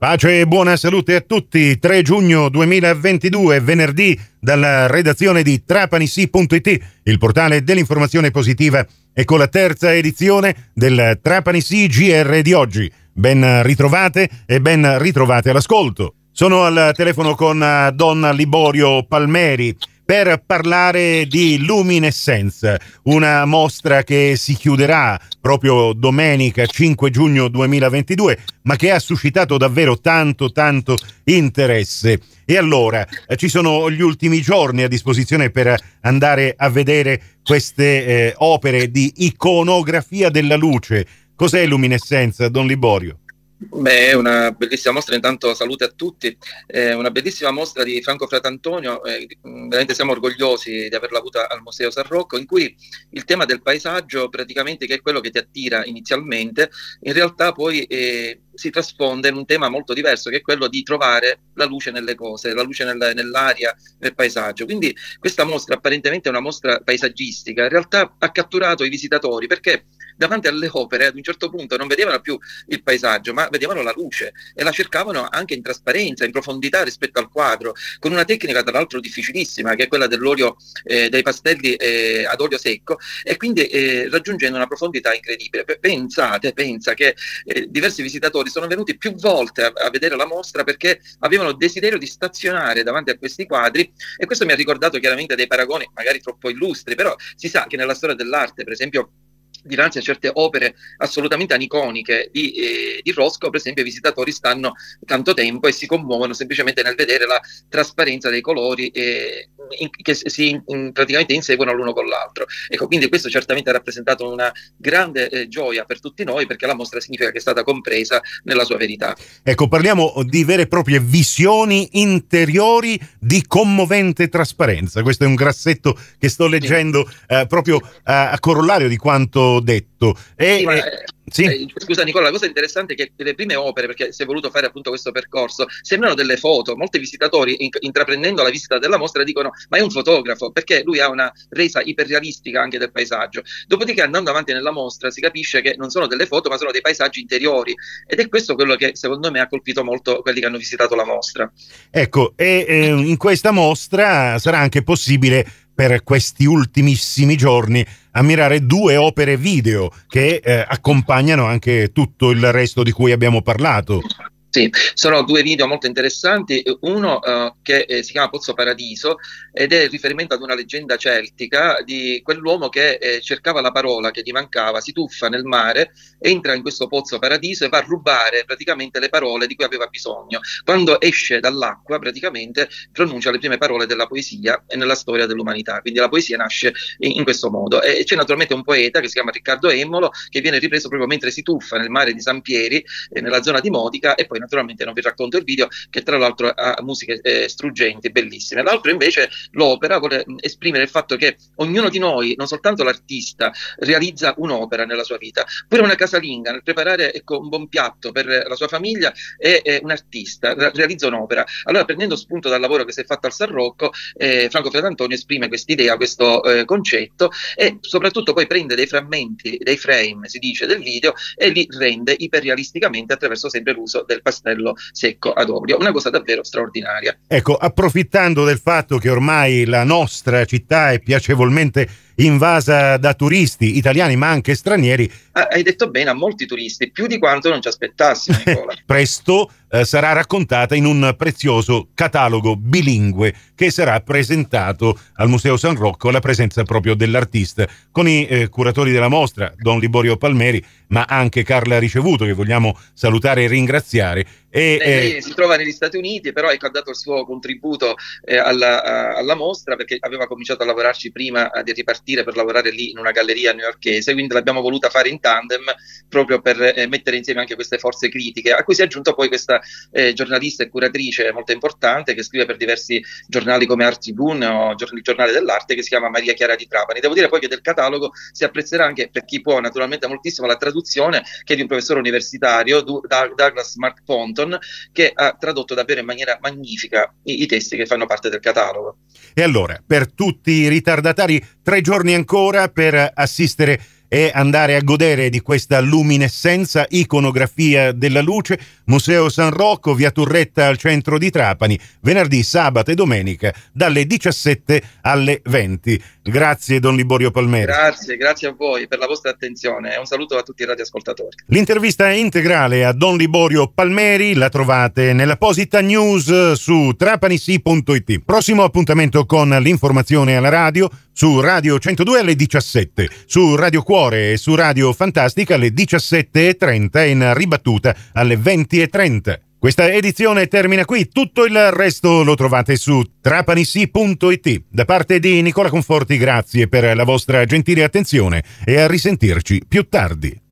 Pace e buona salute a tutti. 3 giugno 2022, venerdì, dalla redazione di trapanisi.it, il portale dell'informazione positiva, e con la terza edizione del Trapanisi GR di oggi. Ben ritrovate e ben ritrovate all'ascolto. Sono al telefono con eh, Don Liborio Palmeri per parlare di Luminescenza, una mostra che si chiuderà proprio domenica 5 giugno 2022, ma che ha suscitato davvero tanto tanto interesse. E allora eh, ci sono gli ultimi giorni a disposizione per andare a vedere queste eh, opere di iconografia della luce. Cos'è Luminescenza, Don Liborio? Beh, è una bellissima mostra, intanto salute a tutti, è una bellissima mostra di Franco Fratantonio, eh, veramente siamo orgogliosi di averla avuta al Museo San Rocco, in cui il tema del paesaggio, praticamente che è quello che ti attira inizialmente, in realtà poi eh, si trasfonde in un tema molto diverso, che è quello di trovare la luce nelle cose, la luce nel, nell'aria, nel paesaggio. Quindi questa mostra, apparentemente è una mostra paesaggistica, in realtà ha catturato i visitatori perché davanti alle opere ad un certo punto non vedevano più il paesaggio, ma vedevano la luce e la cercavano anche in trasparenza, in profondità rispetto al quadro, con una tecnica tra l'altro difficilissima, che è quella dell'olio eh, dei pastelli eh, ad olio secco, e quindi eh, raggiungendo una profondità incredibile. Pensate, pensa che eh, diversi visitatori sono venuti più volte a, a vedere la mostra perché avevano desiderio di stazionare davanti a questi quadri e questo mi ha ricordato chiaramente dei paragoni magari troppo illustri, però si sa che nella storia dell'arte, per esempio, dinanzi a certe opere assolutamente aniconiche di, eh, di, Roscoe, per esempio, i visitatori stanno tanto tempo e si commuovono semplicemente nel vedere la trasparenza dei colori eh, in, che si in, praticamente inseguono l'uno con l'altro. Ecco, quindi questo certamente ha rappresentato una grande eh, gioia per tutti noi perché la mostra significa che è stata compresa nella sua verità. Ecco, parliamo di vere e proprie visioni interiori di commovente trasparenza. Questo è un grassetto che sto leggendo sì. eh, proprio a, a corollario di quanto detto. E, sì, ma, eh, sì. Eh, scusa Nicola, la cosa interessante è che le prime opere, perché si è voluto fare appunto questo percorso, sembrano delle foto. Molti visitatori, in, intraprendendo la visita della mostra, dicono ma è un fotografo, perché lui ha una resa iperrealistica anche del paesaggio. Dopodiché andando avanti nella mostra si capisce che non sono delle foto, ma sono dei paesaggi interiori. Ed è questo quello che secondo me ha colpito molto quelli che hanno visitato la mostra. Ecco, e eh, in questa mostra sarà anche possibile per questi ultimissimi giorni ammirare due opere video che eh, accompagnano anche tutto il resto di cui abbiamo parlato. Sì, sono due video molto interessanti, uno uh, che eh, si chiama Pozzo Paradiso ed è riferimento ad una leggenda celtica di quell'uomo che eh, cercava la parola che gli mancava, si tuffa nel mare, entra in questo Pozzo Paradiso e va a rubare praticamente le parole di cui aveva bisogno. Quando esce dall'acqua praticamente pronuncia le prime parole della poesia e nella storia dell'umanità, quindi la poesia nasce in, in questo modo. E c'è naturalmente un poeta che si chiama Riccardo Emmolo che viene ripreso proprio mentre si tuffa nel mare di San Pieri, eh, nella zona di Modica e poi naturalmente non vi racconto il video che tra l'altro ha musiche eh, struggenti, bellissime. L'altro invece l'opera vuole esprimere il fatto che ognuno di noi, non soltanto l'artista, realizza un'opera nella sua vita, pure una casalinga nel preparare ecco, un buon piatto per la sua famiglia è, è un artista, realizza un'opera. Allora prendendo spunto dal lavoro che si è fatto al San Rocco, eh, Franco Fratantonio esprime quest'idea, questo eh, concetto e soprattutto poi prende dei frammenti, dei frame, si dice, del video e li rende iperrealisticamente attraverso sempre l'uso del pastello secco ad olio. Una cosa davvero straordinaria. Ecco, approfittando del fatto che ormai la nostra città è piacevolmente invasa da turisti italiani ma anche stranieri. Ah, hai detto bene, a molti turisti, più di quanto non ci aspettassimo. Presto eh, sarà raccontata in un prezioso catalogo bilingue che sarà presentato al Museo San Rocco alla presenza proprio dell'artista con i eh, curatori della mostra, Don Liborio Palmeri, ma anche Carla Ricevuto che vogliamo salutare e ringraziare. E, eh, eh, si trova negli Stati Uniti, però ecco, ha dato il suo contributo eh, alla, alla, mostra perché aveva cominciato a lavorarci prima di ripartire per lavorare lì in una galleria newyorkese, quindi l'abbiamo voluta fare in tandem proprio per eh, mettere insieme anche queste forze critiche, a cui si è aggiunta poi questa eh, giornalista e curatrice molto importante che scrive per diversi giornali come Art Tribune o il giornale dell'arte che si chiama Maria Chiara di Trapani. Devo dire poi che del catalogo si apprezzerà anche per chi può naturalmente moltissimo la traduzione che è di un professore universitario, Douglas Mark Ponton, Hamilton, che ha tradotto davvero in maniera magnifica i, i testi che fanno parte del catalogo. E allora, per tutti i ritardatari, tre giorni ancora per assistere e andare a godere di questa luminescenza, iconografia della luce, Museo San Rocco, via Turretta al centro di Trapani, venerdì, sabato e domenica dalle 17 alle 20. Grazie Don Liborio Palmeri. Grazie, grazie a voi per la vostra attenzione e un saluto a tutti i radioascoltatori. L'intervista integrale a Don Liborio Palmeri la trovate nell'apposita news su trapanisi.it. Prossimo appuntamento con l'informazione alla radio su Radio 102 alle 17, su Radio Cuore e su Radio Fantastica alle 17.30 e in ribattuta alle 20.30. Questa edizione termina qui, tutto il resto lo trovate su trapanissi.it. Da parte di Nicola Conforti grazie per la vostra gentile attenzione e a risentirci più tardi.